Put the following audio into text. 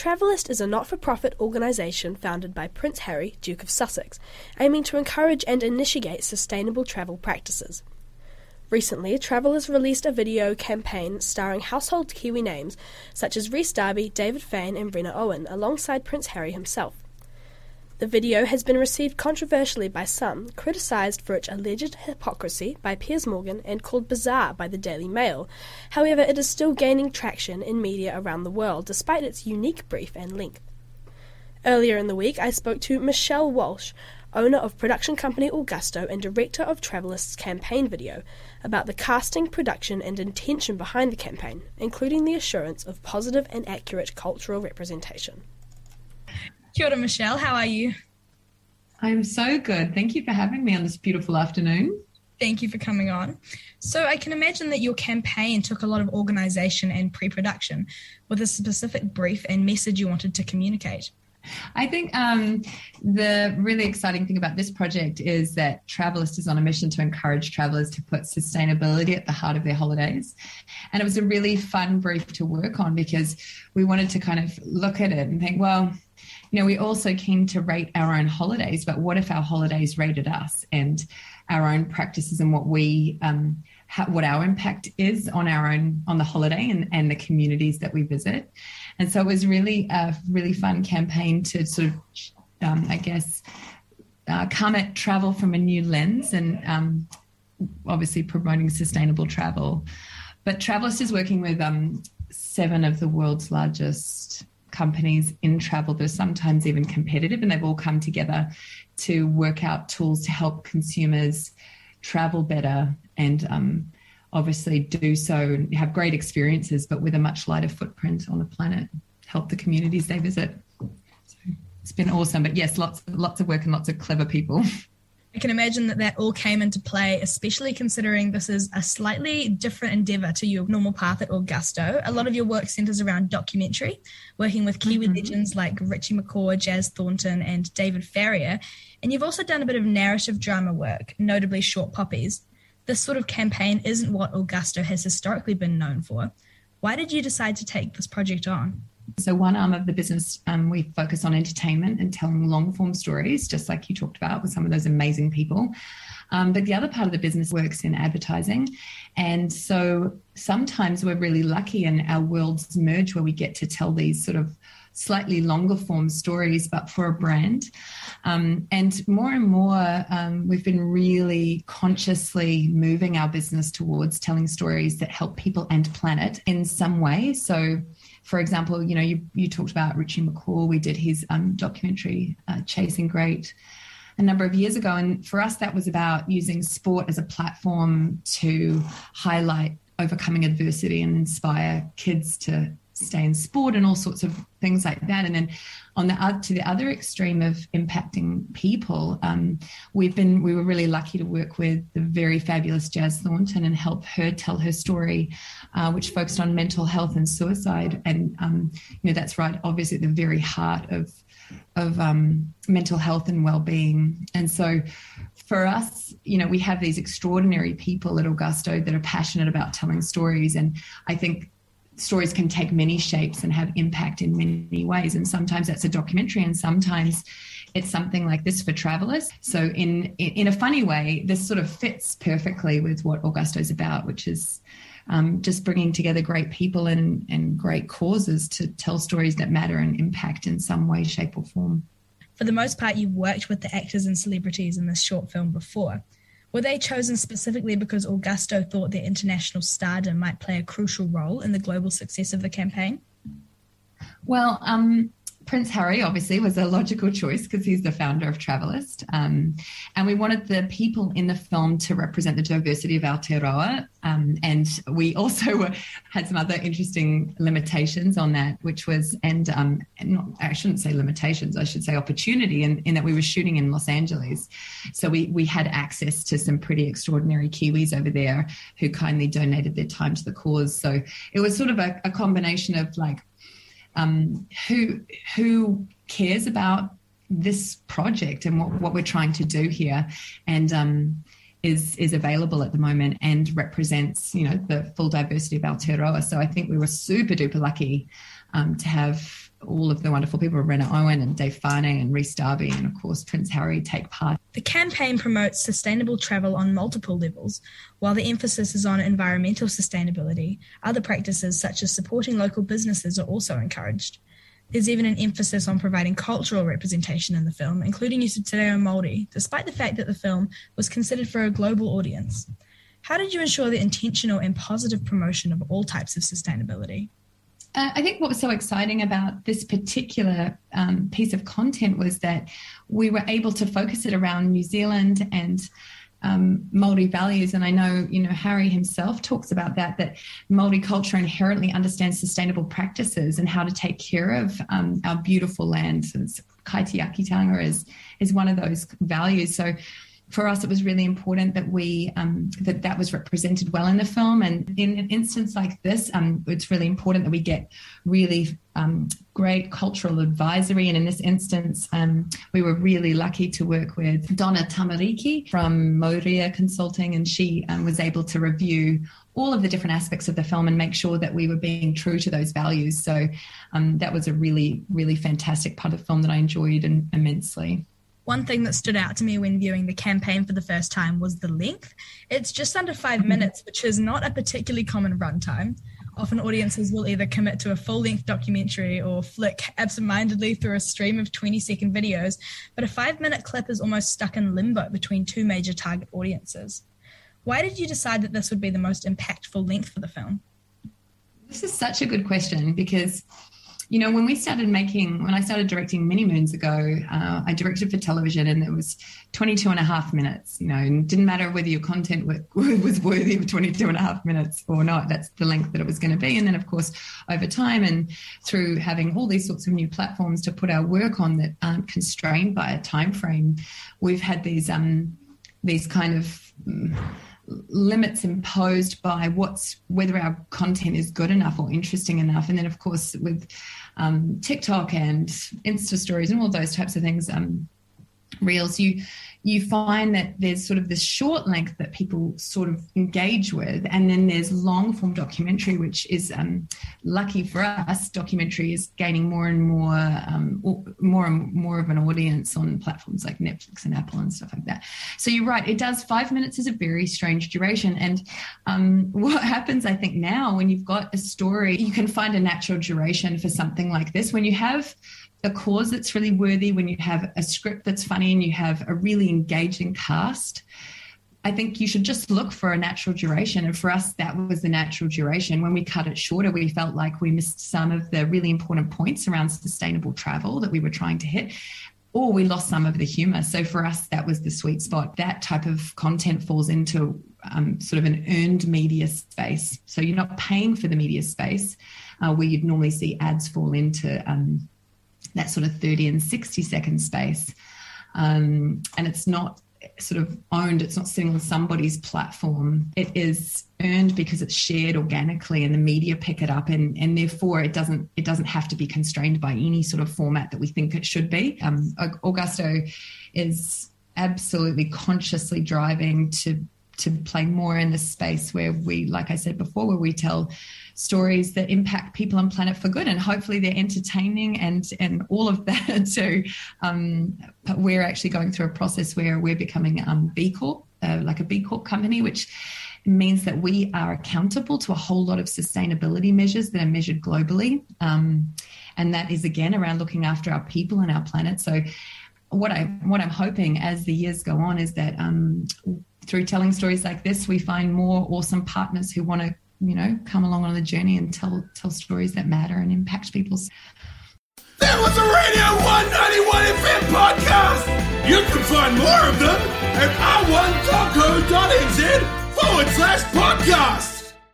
Travalyst is a not for profit organisation founded by Prince Harry, Duke of Sussex, aiming to encourage and initiate sustainable travel practices. Recently, Travalyst released a video campaign starring household Kiwi names such as Rhys Darby, David Fane, and Rena Owen, alongside Prince Harry himself. The video has been received controversially by some, criticised for its alleged hypocrisy by Piers Morgan, and called bizarre by the Daily Mail. However, it is still gaining traction in media around the world despite its unique brief and length. Earlier in the week, I spoke to Michelle Walshe, owner of production company Augusto and director of Travalyst's campaign video, about the casting, production, and intention behind the campaign, including the assurance of positive and accurate cultural representation. Kia ora, Michelle. How are you? I'm so good. Thank you for having me on this beautiful afternoon. Thank you for coming on. So, I can imagine that your campaign took a lot of organization and pre production with a specific brief and message you wanted to communicate. I think um, the really exciting thing about this project is that Travalyst is on a mission to encourage travelers to put sustainability at the heart of their holidays. And it was a really fun brief to work on because we wanted to kind of look at it and think, well, you know, we're also keen to rate our own holidays, but what if our holidays rated us and our own practices and what we, um, what our impact is on our own, on the holiday and, and the communities that we visit. And so it was really a really fun campaign to sort of, um, I guess, uh, come at travel from a new lens and um, obviously promoting sustainable travel. But Travalyst is working with um, seven of the world's largest companies in travel that are sometimes even competitive, and they've all come together to work out tools to help consumers travel better and um, obviously do so and have great experiences, but with a much lighter footprint on the planet, help the communities they visit. So it's been awesome. But yes, lots lots of work and lots of clever people. I can imagine that that all came into play, especially considering this is a slightly different endeavor to your normal path at Augusto. A lot of your work centers around documentary, working with Kiwi mm-hmm. legends like Richie McCaw, Jazz Thornton, and David Farrier. And you've also done a bit of narrative drama work, notably Short Poppies. This sort of campaign isn't what Augusto has historically been known for. Why did you decide to take this project on? So, one arm of the business, um, we focus on entertainment and telling long form stories, just like you talked about with some of those amazing people. Um, but the other part of the business works in advertising. And so sometimes we're really lucky and our worlds merge where we get to tell these sort of slightly longer form stories, but for a brand. Um, and more and more, um, we've been really consciously moving our business towards telling stories that help people and planet in some way. So, for example, you know, you, you talked about Richie McCaw. We did his um, documentary, uh, Chasing Great, a number of years ago. And for us, that was about using sport as a platform to highlight overcoming adversity and inspire kids to stay in sport and all sorts of things like that. And then on the other, to the other extreme of impacting people, um, we've been we were really lucky to work with the very fabulous Jazz Thornton and help her tell her story, uh, which focused on mental health and suicide. And um, you know that's right, obviously at the very heart of of um, mental health and well-being. And so for us, you know, we have these extraordinary people at Augusto that are passionate about telling stories. And I think stories can take many shapes and have impact in many ways. And sometimes that's a documentary, and sometimes it's something like this for travelers. So, in in a funny way, this sort of fits perfectly with what Augusto is about, which is um, just bringing together great people and and great causes to tell stories that matter and impact in some way, shape, or form. For the most part, you've worked with the actors and celebrities in this short film before. Were they chosen specifically because Augusto thought their international stardom might play a crucial role in the global success of the campaign? Well, um, Prince Harry obviously was a logical choice because he's the founder of Travalyst. Um, and we wanted the people in the film to represent the diversity of Aotearoa. Um, and we also were, had some other interesting limitations on that, which was, and, um, not, I shouldn't say limitations, I should say opportunity, in, in that we were shooting in Los Angeles. So we, we had access to some pretty extraordinary Kiwis over there who kindly donated their time to the cause. So it was sort of a, a combination of like um, who who cares about this project and what, what we're trying to do here and um, is is available at the moment and represents you know the full diversity of Aotearoa. So I think we were super duper lucky um, to have all of the wonderful people, Rena Owen and Dave Fane and Rhys Darby, and of course Prince Harry take part. The campaign promotes sustainable travel on multiple levels. While the emphasis is on environmental sustainability, other practices such as supporting local businesses are also encouraged. There's even an emphasis on providing cultural representation in the film, including use of Te Reo Māori, despite the fact that the film was considered for a global audience. How did you ensure the intentional and positive promotion of all types of sustainability? Uh, I think what was so exciting about this particular um, piece of content was that we were able to focus it around New Zealand and um, Maori values, and I know you know Harry himself talks about that. That Maori culture inherently understands sustainable practices and how to take care of um, our beautiful land. So kaitiakitanga is is one of those values. So for us, it was really important that we um, that that was represented well in the film. And in an instance like this, um, it's really important that we get really um, great cultural advisory. And in this instance, um, we were really lucky to work with Donna Tamariki from Moria Consulting, and she um, was able to review all of the different aspects of the film and make sure that we were being true to those values. So um, that was a really, really fantastic part of the film that I enjoyed immensely. One thing that stood out to me when viewing the campaign for the first time was the length. It's just under five mm-hmm. minutes, which is not a particularly common runtime. Often audiences will either commit to a full length documentary or flick absentmindedly through a stream of 20 second videos, but a five minute clip is almost stuck in limbo between two major target audiences. Why did you decide that this would be the most impactful length for the film? This is such a good question because you know, when we started making, when I started directing many moons ago, uh, I directed for television and it was 22 and a half minutes, you know, and didn't matter whether your content was worthy of 22 and a half minutes or not. That's the length that it was going to be. And then, of course, over time and through having all these sorts of new platforms to put our work on that aren't constrained by a time frame, we've had these, um, these kind of, um, limits imposed by what's whether our content is good enough or interesting enough. And then of course with um, tiktok and insta stories and all those types of things um, reels you you find that there's sort of this short length that people sort of engage with, and then there's long form documentary, which is um, lucky for us. Documentary is gaining more and more, um, more and more of an audience on platforms like Netflix and Apple and stuff like that. So you're right; it does. Five minutes is a very strange duration, and um, what happens, I think, now when you've got a story, you can find a natural duration for something like this. When you have a cause that's really worthy, when you have a script that's funny and you have a really engaging cast, I think you should just look for a natural duration. And for us, that was the natural duration. When we cut it shorter, we felt like we missed some of the really important points around sustainable travel that we were trying to hit. Or we lost some of the humor. So for us, that was the sweet spot. That type of content falls into um, sort of an earned media space. So you're not paying for the media space, uh, where you'd normally see ads fall into um, that sort of 30 and 60 second space. Um, and it's not sort of owned, it's not sitting on somebody's platform. It is earned because it's shared organically and the media pick it up and, and therefore it doesn't it doesn't have to be constrained by any sort of format that we think it should be. Um, Augusto is absolutely consciously driving to to play more in the space where we, like I said before, where we tell stories that impact people on planet for good, and hopefully they're entertaining and and all of that. so um, we're actually going through a process where we're becoming um, B Corp, uh, like a B Corp company, which means that we are accountable to a whole lot of sustainability measures that are measured globally, um, and that is again around looking after our people and our planet. So what I what I'm hoping as the years go on is that um, through telling stories like this, we find more awesome partners who want to, you know, come along on the journey and tell tell stories that matter and impact people's. That was a Radio One 91 FM podcast. You can find more of them at r1.co.nz forward slash podcast.